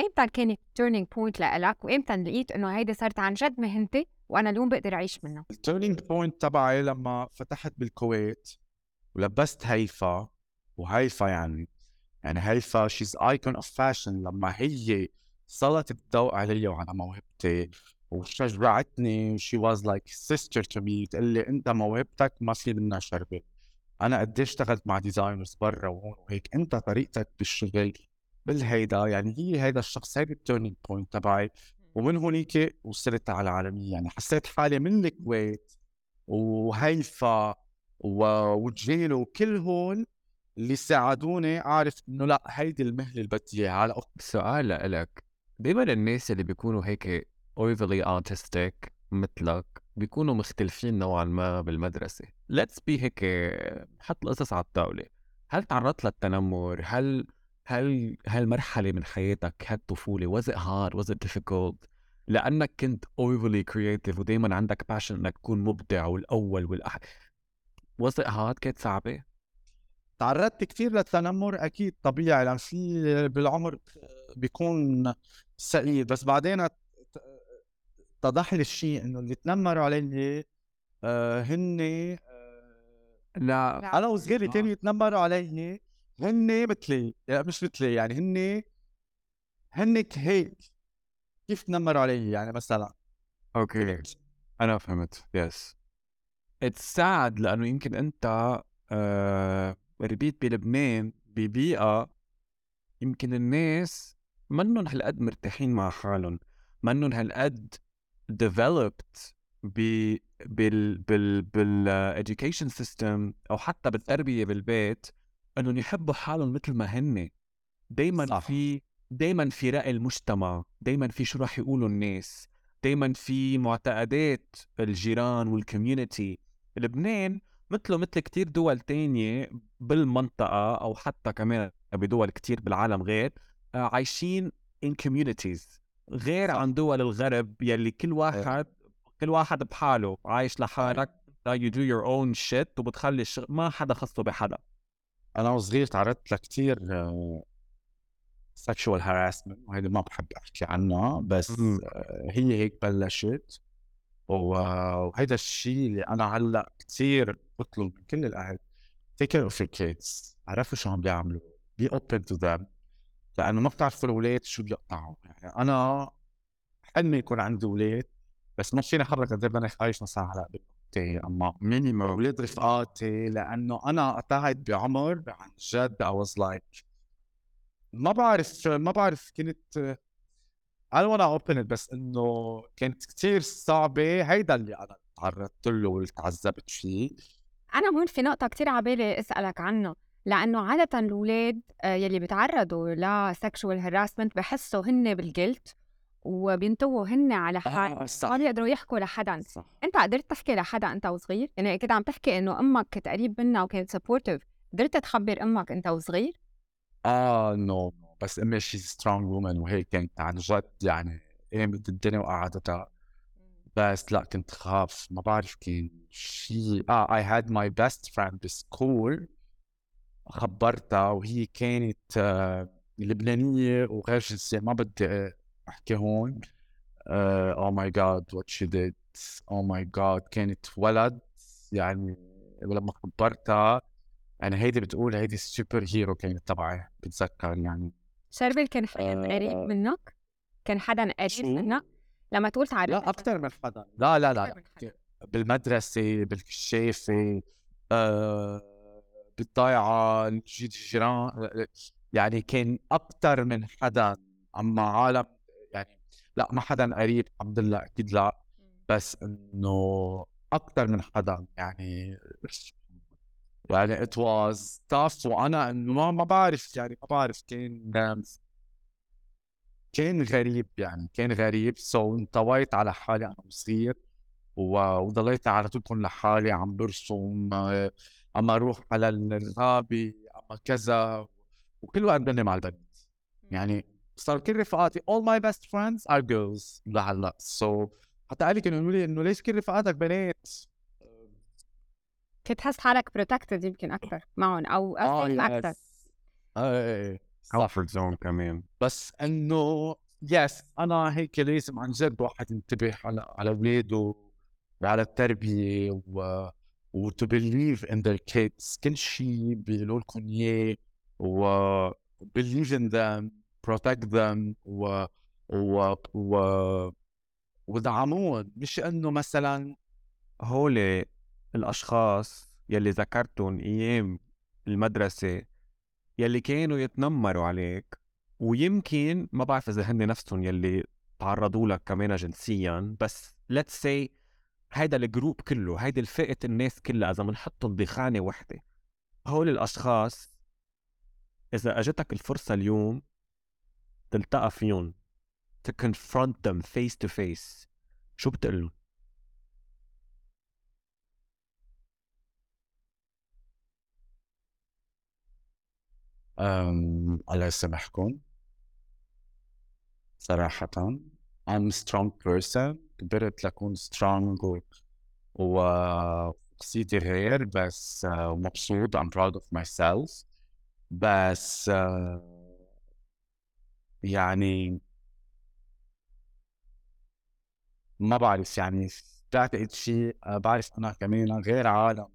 إمتى كانت turning point لإلك؟ وامتى لقيت إنه هيدي صارت عن جد مهنتي وأنا اليوم بقدر أعيش منها؟ ال turning point تبعي لما فتحت بالكويت ولبست هيفا وهيفا يعني يعني هيفا she's icon of fashion لما هي سلطت الضوء علي وعلى موهبتي وشجعتني she was like sister to me تقول لي أنت موهبتك ما في منها شربل أنا قد اشتغلت مع designers برا وهون وهيك أنت طريقتك بالشغل بالهيدا يعني هي هيدا الشخص هيدي ال turning point تبعي. ومن هونيك وصلت على العالمية يعني حسيت حالي من الكويت وهيفا وجيلو وكل هون اللي ساعدوني أعرف إنه لا هيدي المهنة اللي بدي إياها. هلا سؤال لك دائما الناس اللي بيكونوا هيك overly autistic مثلك بيكونوا مختلفين نوعا ما بالمدرسة let's be هيك حط القصص على الطاولة. هل تعرضت للتنمر؟ هل هل هالمرحلة من حياتك هالطفولة was it hard? Was it difficult? لأنك كنت overly creative ودايما عندك passion إنك تكون مبدع والأول والأح. Was it hard كانت صعبة؟ تعرضت كثير للتنمر أكيد طبيعي لأن في بالعمر بيكون ثقيل بس بعدين اتضح لي الشيء إنه اللي تنمروا علي آه هن آه لا. أنا وصغيري كانوا يتنمروا علي هن مثلي يعني مش مثلي يعني هن هن هيك كيف تنمروا علي يعني مثلا. أوكي أنا فهمت yes it's sad لأنه يمكن أنت آه ربيت بلبنان ببيئة يمكن الناس منهم هالقد مرتاحين مع حالهم منهم هالقد developed ب بال بال بال education system أو حتى بالتربية بالبيت أنهم يحبوا حالهم مثل ما هن. دائما في دائما في رأي المجتمع دائما في شو راح يقولوا الناس دائما في معتقدات الجيران والكوميونتي لبنان مثله مثل كتير دول تانية بالمنطقة أو حتى كمان بدول كتير بالعالم غير آه، عايشين in communities. غير عن دول الغرب يلي كل إيه. واحد كل واحد بحاله. عايش لحالك. you do your own shit وبتخلي الشغل ما حدا خصه بحدا. أنا وصغير تعرضت لكثير سكشوال هاراسمنت وهيدي ما بحب أحكي عنها بس آه، هي هيك بلشت. وهيدا الشيء اللي أنا هلأ كثير بطلب من كل الأهل take care of your kids عرفوا شو عم بيعملوا be open to them. لأنه ما بتعرفوا الاولاد شو بيقطعوا. يعني أنا حلمي يكون عندي أولاد بس ما فيني أحرك قد إيه بدي عايش مثلا على بنتي أما مينيمم أولاد رفقاتي لأنه أنا قطعت بعمر عن جد I was like ما بعرف ما بعرف كنت I don't wanna open it بس إنه كانت كتير صعبة. هيدا اللي أنا تعرضت له واللي تعذبت فيه. أنا هون في نقطة كتير عبالي أسألك عنها لأنه عادة الاولاد آه، يلي بيتعرضوا لسكشوال هراسمنت بحسوا هن بالجلد وبينطووا هن على حال آه ما بيقدروا يحكوا لحدا. صح. انت قدرت تحكي لحدا انت وصغير؟ يعني كنت عم تحكي انه أمك كنت قريب منها وكانت supportive قدرت تخبر أمك انت وصغير؟ آه no بس أمي she strong woman وهيك كانت عن جد يعني قامت الدنيا وقعدتها. بس لا كنت خاف ما بعرف كان شيء آه I had my best friend ب school خبرتها وهي كانت آه لبنانية وغير جنسية ما بدي أحكي هون. oh my God what she did oh my God كانت ولد يعني ولما خبرتها يعني هيدي بتقول هيدي ال super hero كانت تبعي بتذكر يعني. شربل كان حدا قريب آه. منك؟ كان حدا قريب؟ منك؟ لما تقول تعرف لا أكثر من حدا. لا لا لا. بالمدرسة بالكشافة آه بالضيعة جيت الجيران. يعني كان أكثر من حدا أما عالم لا ما حدا قريب الحمد لله أكيد لا. بس إنه أكثر من حدا يعني يعني it was tough وأنا إنه ما ما بعرف يعني ما بعرف كان كان غريب يعني كان غريب. سو انطويت على حالي أنا صغير و- وضليت على طول كون لحالي عم برسم اما أروح على الغابة اما كذا وكل وقت بني مع البنات. يعني صار كل رفقاتي all my best friends are girls. لهلا so حتى أهلي كانوا يقولوا لي إنه ليش كل رفقاتك بنات؟ كنت تحس حالك protected يمكن أكثر معهم أو آه safe أكثر yes إيه comfort zone كمان. بس إنه يس أنا هيك لازم عن جد واحد ينتبه على على أولاده وعلى التربية و و to believe in their kids. كل شيء بيقولوا لكم إياه و believe in them. Protect them و و و ودعموهم مش إنه مثلا هول الأشخاص يلي ذكرتهم أيام المدرسة يلي كانوا يتنمروا عليك ويمكن ما بعرف إذا هن نفسهم يلي تعرضوا لك كمان جنسيا بس let's say هيدا الجروب كله هيدي الفئة الناس كلها إذا بنحطهم بخانة وحدة هول الأشخاص إذا أجتك الفرصة اليوم تلتقى فيهم. to confront them face to face. شو بتقول لهم؟ أم الله يسامحكم صراحة I'm strong person. كبرت لأكون strong و شخصيتي غير بس مبسوط. I'm proud of myself. بس آه، يعني ما بعرف يعني بعتقد شيء آه، بعرف أنا كمان غير عالم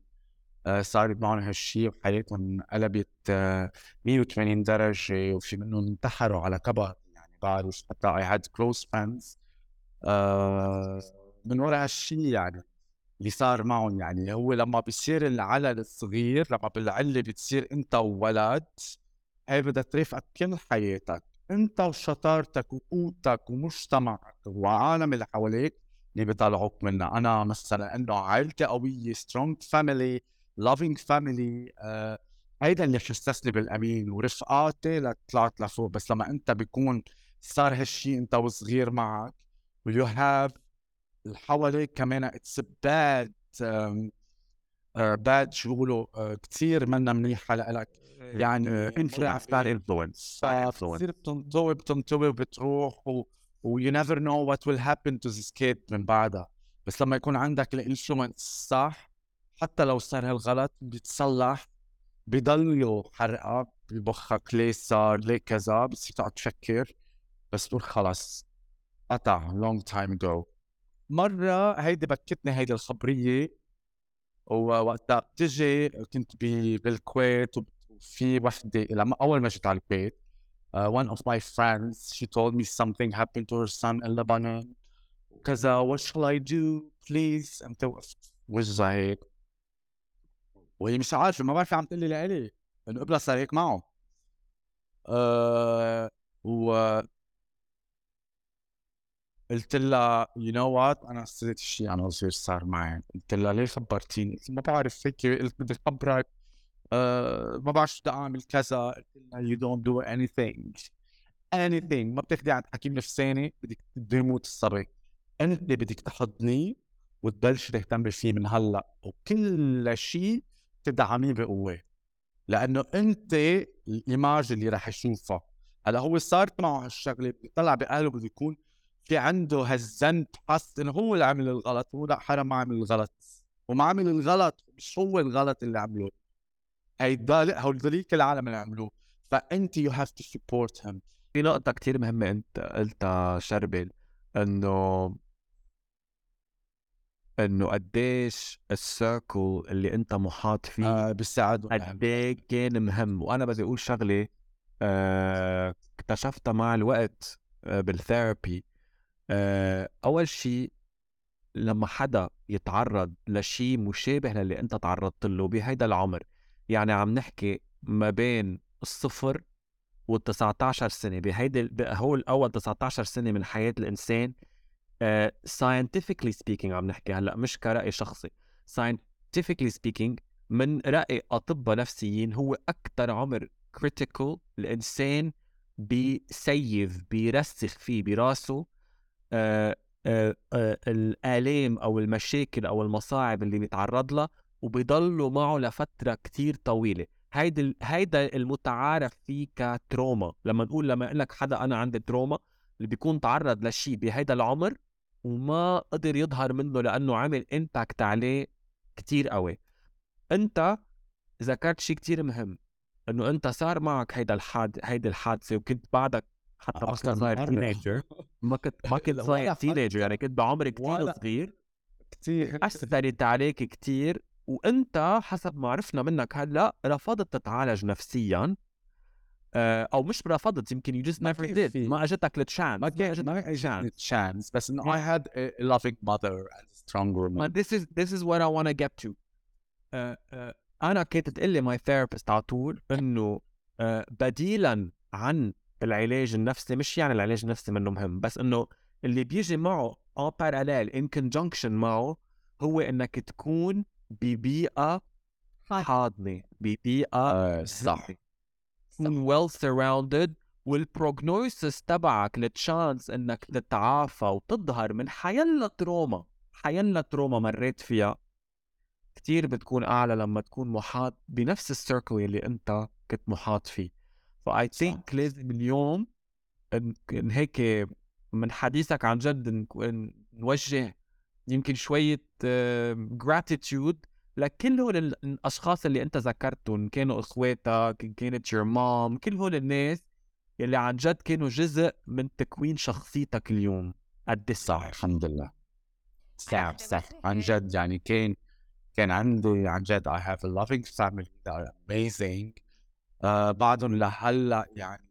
آه، صار معهم هالشيء وحياتهم قلبت آه، 180 درجة وفي منهم انتحروا على كبر يعني بعرف حتى had close friends آه، من وراء هالشيء يعني اللي صار معهم يعني هو لما بيصير العلل الصغير لما بالعلة بتصير أنت وولد هي بدها ترافقك كل حياتك. انت وشطارتك وقوتك ومجتمعك وعالم اللي حواليك اللي بيطلعوك منها أنا مثلا إنه عائلتي قوية strong family loving family هيدا اللي حسسني بالامان ورفقاتي لطلعت لفوق. بس لما أنت بيكون صار هالشيء أنت وصغير معك و you have اللي حواليك كمان it's bad bad شو بيقولوا كثير منا منيحه لك يعني influence bad influence bad influence. فبتصير بتنطوي بتنطوي وبتروح و, و you never know what will happen to this kid من بعدها. بس لما يكون عندك الانفلونس صح؟ حتى لو صار هالغلط بيتصلح بضله حرقة بمخك ليه صار ليه كذا بتصير تقعد تفكر. بس تقول خلص قطع long time ago. مرة هيدي بكتني هيدي الخبرية ووقتها بتجي كنت ب- بالكويت وفي وحدة لما أول ما جيت على البيت uh, one of my friends she told me something happened to her son in Lebanon. كذا what shall I do please? وقفت. وجهها هيك وهي مش عارفة ما بعرف عم تقول لي لإلي إنه قبلها صار هيك معه. أه و قلت لها you know what أنا حسيت شيء عن وزير صار معي؟ قلت لها ليه خبرتيني؟ ما بعرف هيك قلت بدي خبرك أه ما بعرف شو بدي أعمل كذا. قلت لها you don't do anything anything ما بتاخدي عند حكيم نفساني بدك يموت الصبي. أنت بدك تحضنيه وتبلش تهتم فيه من هلأ. وكل شيء تدعميه بقوة. لأنه أنت ال image اللي راح يشوفها هلأ هو صارت معه هالشغلة بيطلع بقلبه بده يكون في عنده هالذنب حس إنه هو اللي عمل الغلط هو لا حرام ما عمل الغلط. وما عمل الغلط مش هو الغلط اللي عمله هيدا هوليك العالم اللي عملوه فأنت you have to support him في نقطة كتير مهمة أنت قلتها شربل إنه إنه قديش ال circle اللي أنت محاط فيه آه بيساعدوا قد إيه كان مهم. وأنا بدي أقول شغلة آه، اكتشفتها مع الوقت آه، بال therapy آه، أول شيء لما حدا يتعرض لشيء مشابه للي أنت تعرضت له بهيدا العمر يعني عم نحكي ما بين الصفر وال 19 سنة بهيدي هو الأول 19 سنة من حياة الإنسان uh, scientifically speaking عم نحكي هلأ مش كرأي شخصي scientifically speaking من رأي أطباء نفسيين هو أكثر عمر critical الإنسان بيسيف بيرسخ فيه براسه الآلام أو المشاكل أو المصاعب اللي بيتعرض لها وبيضلوا معه لفترة كتير طويلة. هيدا هيدا المتعارف فيه ك trauma. لما نقول لما لك حدا أنا عندي trauma اللي بيكون تعرض لشيء بهيدا العمر وما قدر يظهر منه لأنه عمل impact عليه كتير قوي. أنت ذكرت شيء كتير مهم إنه أنت صار معك هيدا الحاد هيدي الحادثة وكنت بعدك حتى ما كنت صاير teenager. ما كنت ما كنت صاير teenager يعني كنت بعمر كتير صغير كثير اثرت عليك كتير. وأنت حسب ما عرفنا منك هلأ رفضت تتعالج نفسيا. آه، أو مش رفضت يمكن you just never did ما أجتك ال chance ما كان ما اجتني chance بس إنه I had a loving mother and a strong woman. this is this is what I want to get to. آه، آه، أنا كنت تقول لي my therapist على طول إنه بديلا عن العلاج النفسي مش يعني العلاج النفسي منه مهم بس إنه اللي بيجي معه in parallel in conjunction معه هو إنك تكون ببيئة حاضنة ببيئة صح. تكون well surrounded وال prognosis تبعك ال chance إنك تتعافى وتظهر من حيلا trauma حيلا trauma مريت فيها. كتير بتكون أعلى لما تكون محاط بنفس ال circle اللي أنت كنت محاط فيه. ف I think لازم اليوم إن هيك من حديثك عن جد نوجه يمكن شوية gratitude لكل هول الأشخاص اللي أنت ذكرتهم كانوا إخواتك كانت your mom كل هول الناس يلي عن جد كانوا جزء من تكوين شخصيتك اليوم. قد صح الحمد لله. صح صح. عن جد يعني كان كان عندي عن جد I have a loving family that are amazing. Uh, بعدهم لهلا يعني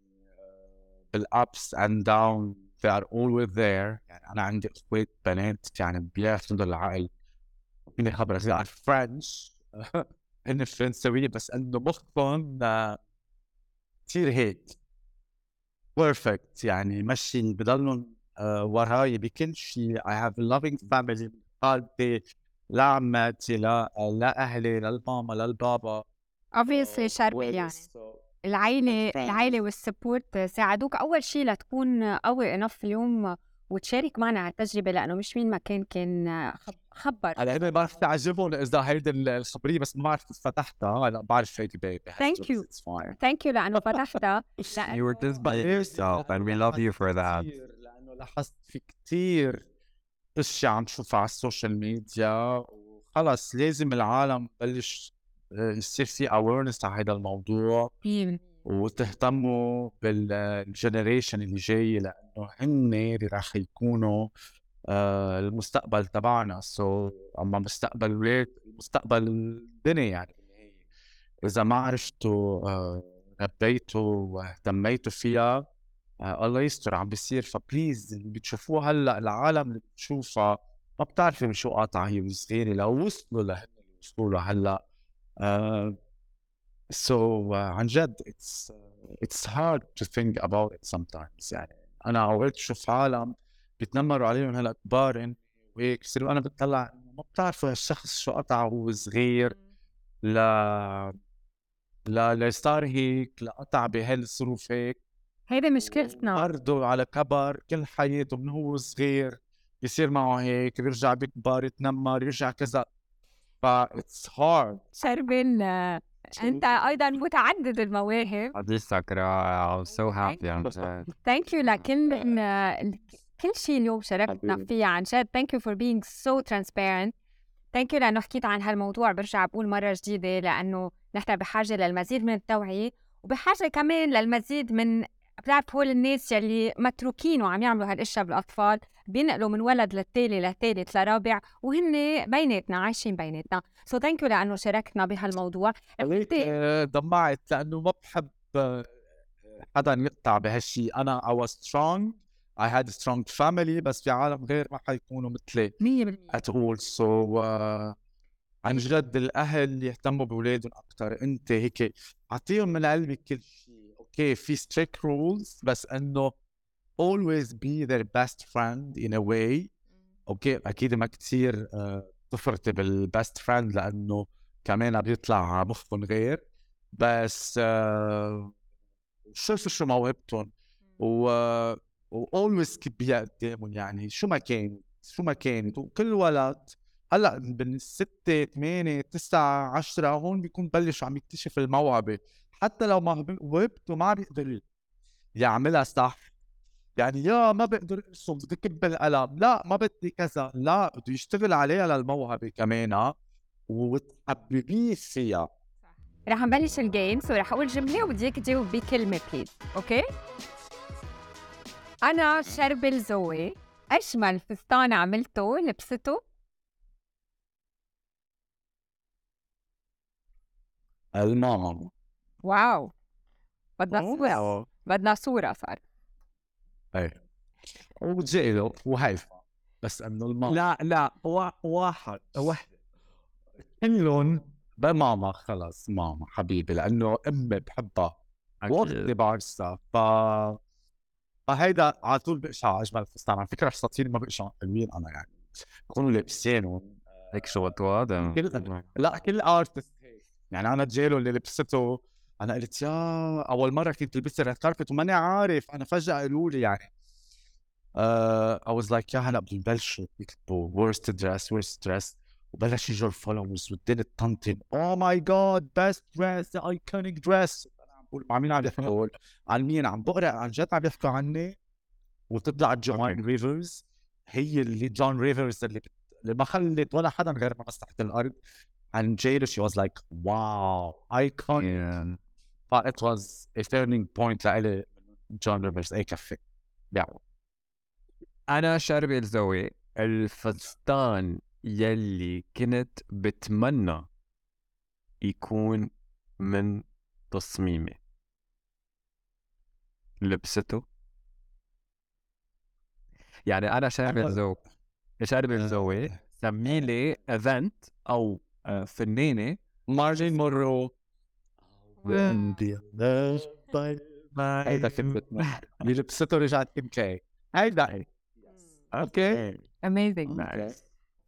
بال ups and down they are always there. يعني أنا عندي إخوات بنات يعني بياخذوا العقل. فيني خبرك على French هن فرنساوية بس إنه مخهم كثير هيك. perfect يعني مشي بضلهم uh, وراي. بكل شيء I have a loving family. خالتي لا عماتي لا أهلي لا الماما لا البابا. Obviously شربل يعني. العيلة العيلة وال support ساعدوك. أول شيء لتكون قوي enough اليوم وتشارك معنا على التجربة لأنه مش مين ما كان كان خبر. هلا ما بعرف تعجبهم إذا هيدي الخبرية بس ما بعرف فتحتها. هلا بعرف هيدي baby thank you thank you لأنه فتحتها. You were this by yourself and we love you for that. لأنه لاحظت في كثير اشياء عم تشوفها على ال social media. وخلص لازم العالم بلش آه، يصير في awareness على هذا الموضوع وتهتموا بال generation اللي جاي لأنه هن اللي راح يكونوا آه المستقبل تبعنا. so so, أما مستقبل الاولاد مستقبل الدنيا يعني. إذا ما عرفتوا آه ربيته واهتميتوا فيها آه الله يستر عم بيصير. ف please اللي بتشوفوه هلأ العالم اللي بتشوفها ما بتعرفي من شو قاطعه هي وصغيره لو وصلوا لهن وصلوا له هلا آه so so, عن جد it's uh, it's hard to think about it sometimes. يعني أنا اوقات بشوف عالم بيتنمروا عليهم هلا كبار وهيك بصيروا أنا بتطلع ما بتعرفوا هالشخص شو قطع وهو صغير لا لا لصار هيك لقطع بهالظروف هيك. هيدي مشكلتنا. برضه على كبر كل حياته من هو صغير يصير معه هيك بيرجع بيكبر يتنمر يرجع كذا. ف it's hard شربل آه، أنت أيضا متعدد المواهب. حديثك رائع I'm so happy جد thank you لكل كل شيء اليوم شاركتنا حبيبي. فيه عن جد. thank you for being so transparent thank you لأنه حكيت عن هالموضوع. برجع بقول مرة جديدة لأنه نحن بحاجة للمزيد من التوعية وبحاجة كمان للمزيد من بتعرف هول الناس يلي متروكين وعم يعملوا هالأشياء بالأطفال بينقلوا من ولد للتالي للثالث لرابع وهن بيناتنا عايشين بيناتنا. so thank you لأنه شاركتنا بهالموضوع. هيك آه، دمعت لأنه ما بحب آه، حدا يقطع بهالشيء أنا I was strong. I had a strong family بس في عالم غير ما حيكونوا مثلي 100% at all. So uh, عن جد الأهل يهتموا باولادهم أكثر أنت هيك أعطيهم من قلبك كل شيء okay في strict rules بس انه always be their best friend in a way. okay أكيد ما كثير تفرطي بال best friend لأنه كمان بيطلع مخهم غير. بس آه، شوفوا شو موهبتهم؟ و always كبيها قدامهم يعني. شو ما كان شو ما كانت وكل ولد هلأ من ستة ثمانية تسعة عشرة هون بيكون بلش عم يكتشف الموهبة. حتى لو موهبته ما بيقدر يعملها صح. يعني يا ما بقدر ارسم بدي كب القلم لا ما بدي كذا لا بده يشتغل عليها للموهبة كمان وتحببيه فيها. رح نبلش ال game so رح أقول جملة وبدي إياك تجاوب بكلمة please okay أنا شربل زوي اجمل فستان عملته؟ لبسته؟ الماما واو بدنا صورة بدنا صورة صار إيه وجيله وهيفا بس انه الماما لا لا وا- واحد وحده كلهم بماما خلص ماما حبيبي لأنه امي بحبها واختي بعرسها ف فهيدا على طول بقشع اجمل فستان على فكره حصتين ما بقشع حلوين أنا يعني بكونوا لابسينهم هيك شو تواضع كل لا كل artist هيك يعني أنا جيلو اللي لبسته أنا قلت يا أول مرة كنت لبست red carpet وماني عارف. أنا فجأة قالوا لي يعني. I was like يا هلا بدهم يبلشوا يكتبوا worst dress worst dress. وبلش يجوا ال followers والدنيا تطنطن oh my god best dress the iconic dress. أنا عم بقول مع مين عم يحكوا عن مين عم بقرأ؟ عن جد عم يحكوا عني. وتطلع جون ريفرز هي اللي جون ريفرز اللي. اللي ما خلت ولا حدا غير ما مسحت الأرض. عن جيلو she was like wow iconic it was a turning point لإلي جون ريفرز اي كفي؟ بيعوا أنا شربي الزوي الفستان يلي كنت بتمنى يكون من تصميمي. لبسته. يعني أنا شاربي أنا- الزوي شاربي الزوي سمي لي ايفنت أو آه، فنانة. مارلين مورو When هيدا بتمنى اللي لبسته رجعت كيم كي هيدا أوكي. اميزنج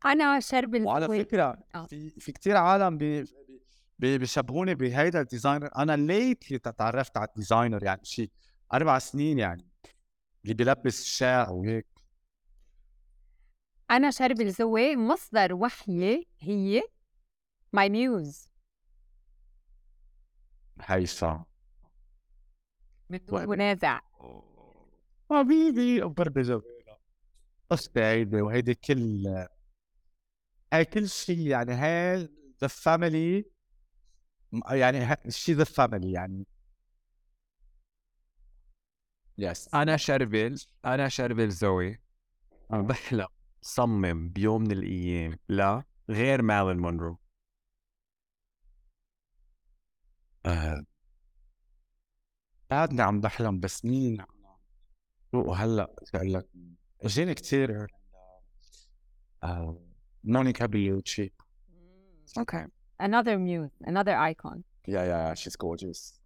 أنا شربل وعلى فكرة آه. في في كثير عالم بي بي بيشبهوني بهيدا الديزاينر. أنا ليتلي تعرفت على الديزاينر يعني شيء أربع سنين يعني اللي بيلبس شاع وهيك. أنا شربل زوي مصدر وحيي هي my muse هيفا من دون منازع حبيبي برضه جميلة أختي هيدي وهيدي كل هاي كل شيء يعني هاي the family يعني شيء the family يعني. yes أنا شربل أنا شربل زوي. عم بحلم صمم بيوم من الأيام لا غير مارلين مونرو. آه. بعدني عم بحلم بسنين. وهلأ بقول لك اجاني كثير آه، مونيكا بيوتشي okay another muse. Another icon. yeah yeah she's gorgeous.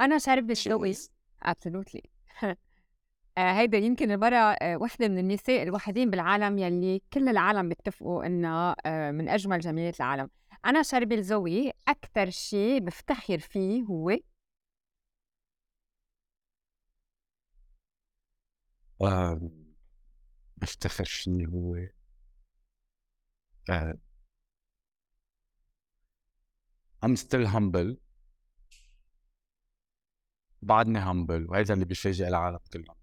أنا شربل زوي absolutely. آه، هيدا يمكن المرة آه، وحدة من النساء الوحيدين بالعالم يلي كل العالم بيتفقوا انها آه، من أجمل جميلات العالم. أنا شربي الزوي أكثر شيء بفتخر فيه هو بفتخر فيه هو آه، I'm still humble. بعدني humble وهذا اللي بيفاجئ العالم كلهم.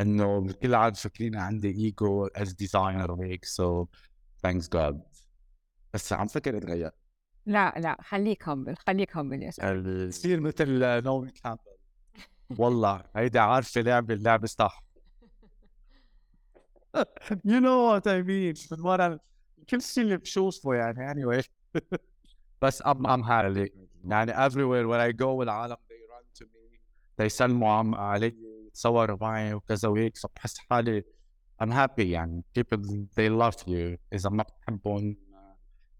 إنه كل العالم فاكرين عندي ego as designer وهيك so thanks جاد بس عم فكر اتغير لا لا خليك humble خليك humble يا شباب تصير مثل نعومي كامبل والله هيدي عارفة لعبه اللعبه صح. You know what I mean. من ورا كل شيء اللي بشوفه يعني anyway. بس I'm I'm happy. يعني everywhere where I go العالم they run to me. They يسلموا عم علي يتصوروا معي وكذا وهيك. فبحس حالي I'm happy يعني. People they love you. إذا ما بتحبهم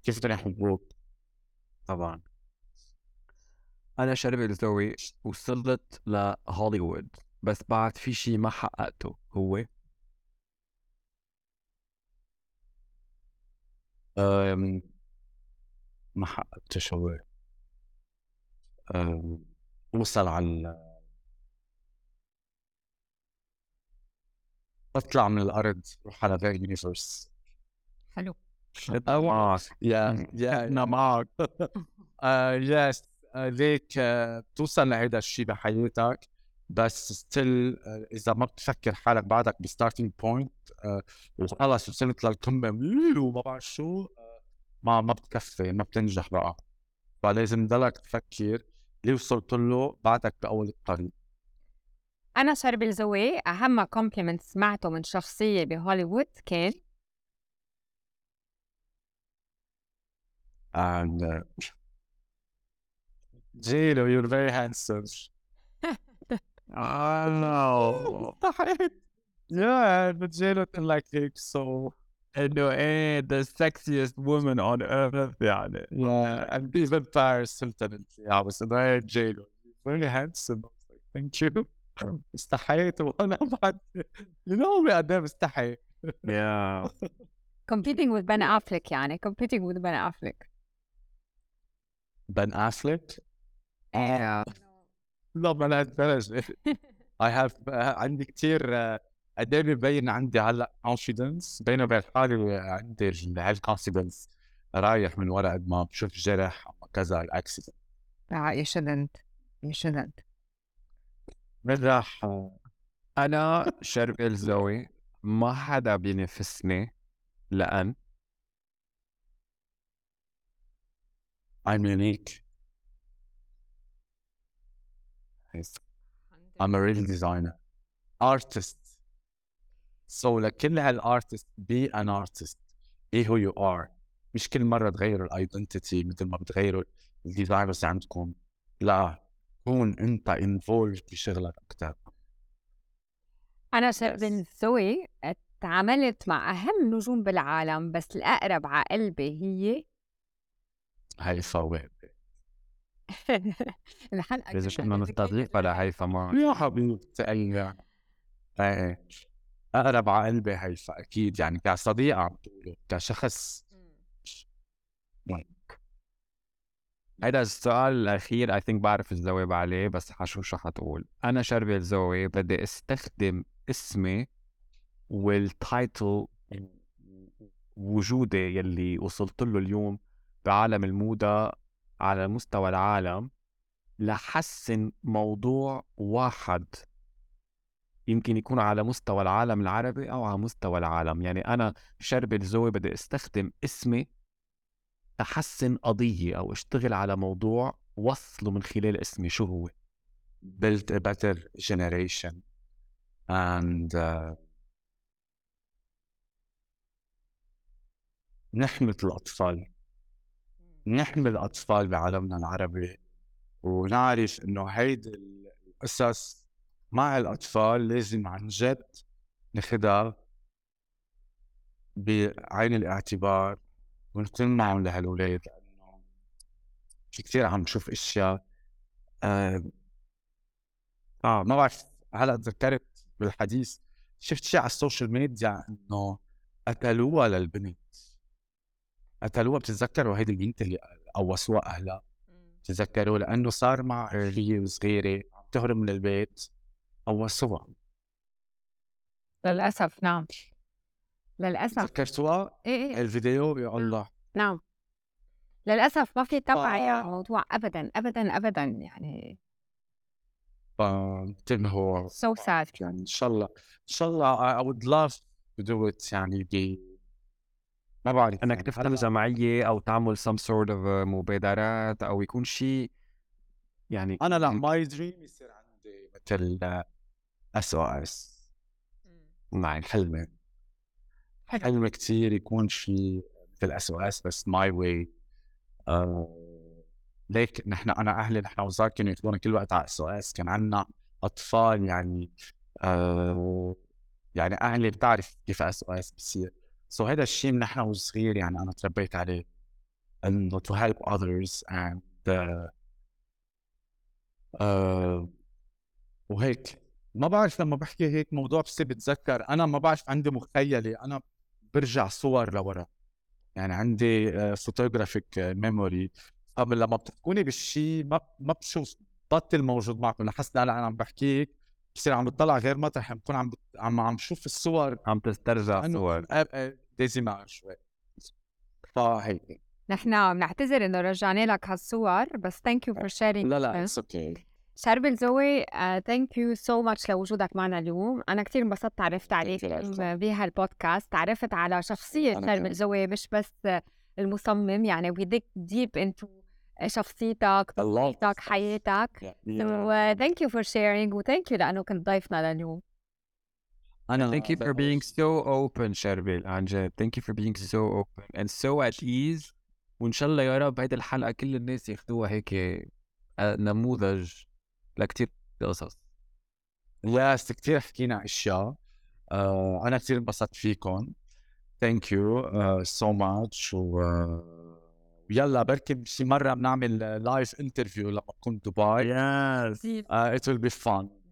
كيف بدهم يحبوك طبعا. أنا شرب الزوي وصلت لهوليوود بس بعد في شيء ما حققته هو؟ أم، ما حققتش هو. أم، وصل على بطلع من الأرض روح على غير universe حلو. معك yeah yeah أنا معك yes like آه، توصل لهيدا الشيء بحياتك بس still إذا ما بتفكر حالك بعدك ب starting point وخلص وصلت للقمة وما بعرف شو آه، ما ما بتكفي ما بتنجح بقى. فلازم تضلك تفكر اللي وصلت له بعدك بأول الطريق. أنا شرب الزوي أهم كومبلمنت سمعته من شخصية بهوليوود كان and uh, Jilo, you're very handsome. I know مستحيل yeah but Jilo can like هيك so انه ايه the sexiest woman on earth يعني yeah and even Paris Hilton yeah بس انه هي Jilo very handsome I was like thank you استحيت وانا بعد you know me قد ايه بستحي yeah competing with Ben Affleck يعني competing with Ben Affleck Ben Affleck? Yeah. لا ما I have uh, عندي كثير قد إيه ببين عندي هلأ confidence بيني وبين حالي عندي هالكونفدنس رايح من ورا قد ما بشوف جرح كذا الاكسيدنت Ah, you shouldn't you shouldn't. من راح أنا شرب الزوي ما حدا بينافسني لأن I'm unique. I'm a real designer. Artist. So لكل هال artist be an artist. Be who you are. مش كل مرة تغيروا ال identity مثل ما بتغيروا ال designers عندكم. لا. كون أنت involved بشغلك أكثر أنا شربل زوي تعاملت مع أهم نجوم بالعالم بس الأقرب على قلبي هي هاي صواب الحلقة إذا كنا نستضيف ولا هيفا ما يا حبيبتي أيوه. إيه أقرب على قلبي هيفا أكيد يعني كصديقة عم تقوله كشخص. هيدا السؤال الأخير I think بعرف الجواب عليه بس حشوف شو حتقول أنا شربل زوي بدي أستخدم اسمي وال title وجودي يلي وصلت له اليوم. بعالم الموضة على مستوى العالم لحسن موضوع واحد يمكن يكون على مستوى العالم العربي أو على مستوى العالم. يعني أنا شربي الزوي بدي أستخدم اسمي تحسن قضية أو أشتغل على موضوع وصله من خلال اسمي. شو هو؟ Build a better generation and uh, نحمي الأطفال. نحمي الأطفال بعالمنا العربي ونعرف إنه هيدي قصص مع الأطفال لازم عن جد ناخدها بعين الاعتبار ونكون معهم لهالولاد لأنه في كثير عم نشوف أشياء آه, آه ما بعرف هلأ تذكرت بالحديث شفت شيء على السوشيال ميديا إنه قتلوها للبنت؟ قتلوها بتتذكروا هيدي البنت اللي قوصوها أهلها. تذكروا لأنه صار مع هي وصغيرة عم تهرب من البيت قوصوها للأسف نعم. للأسف. تذكرتوها؟ إيه إيه. الفيديو يا الله. نعم. للأسف ما في توعية آه. على الموضوع ابدا ابدا ابدا يعني. فانتبهوا so sad. يعني إن شاء الله إن شاء الله I would love to do it يعني ما بعرف إنك يعني تفتح جمعيه أو تعمل some sort of مبادرات أو يكون شيء يعني أنا لأ my dream يصير عندي مثل SO S معي حلمي حلمي كثير يكون في مثل SOS بس my way like نحن أنا أهلي نحن وزغار كانوا ياخذونا كل وقت على SOS كان عندنا أطفال يعني آه يعني أهلي بتعرف كيف SOS بصير so هذا الشيء من نحن وصغير يعني أنا تربيت عليه. انه to help others and uh, آه وهيك. ما بعرف لما بحكي هيك موضوع بصير بتذكر. أنا ما بعرف عندي مخيلة. أنا برجع صور لورا. يعني عندي photographic memory قبل لما بتحكوني بالشيء ما ما بشوف بطل موجود معكم. لحسنا هلا أنا عم بحكيك بصير عم بطلع غير مطرح. بكون عم. عم عم شوف الصور. عم تسترجع صور. dizzy شوي. فهيك نحن بنعتذر إنه رجعنا لك هالصور بس thank you for sharing لا لا it's okay شربل زوي thank you so much لوجودك معنا اليوم. أنا كثير انبسطت تعرفت عليك. بهالبودكاست تعرفت على شخصية شربل. زوي مش بس المصمم يعني we dig deep into شخصيتك طريقتك حياتك. So thank you for sharing و thank you لأنه كنت ضيفنا لليوم. أنا Thank you for being so open شربل عن جد Thank you for being so open and so at ease. وإن شاء الله يا رب هيدي الحلقة كل الناس ياخدوها هيك آه، نموذج لكتير قصص. yes كثير حكينا أشياء. آه أنا كثير انبسطت فيكم. thank you so much ويلا بركي شي مرة بنعمل live interview لما بكون دبي. yes uh, it will be fun.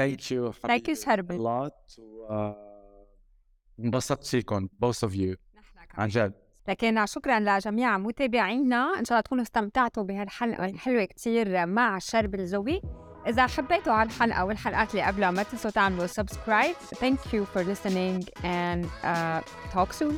Thank you Thank you, شربل. a lot آه، انبسطت فيكم both of you. عن جد. لكن شكرا لجميع متابعينا. إن شاء الله تكونوا استمتعتوا بهالحلقة الحلوه كتير مع شرب الزوي. إذا حبيتوا هالحلقه والحلقات اللي قبلها ما تنسوا تعملوا سبسكرايب thank you for listening and uh, talk soon.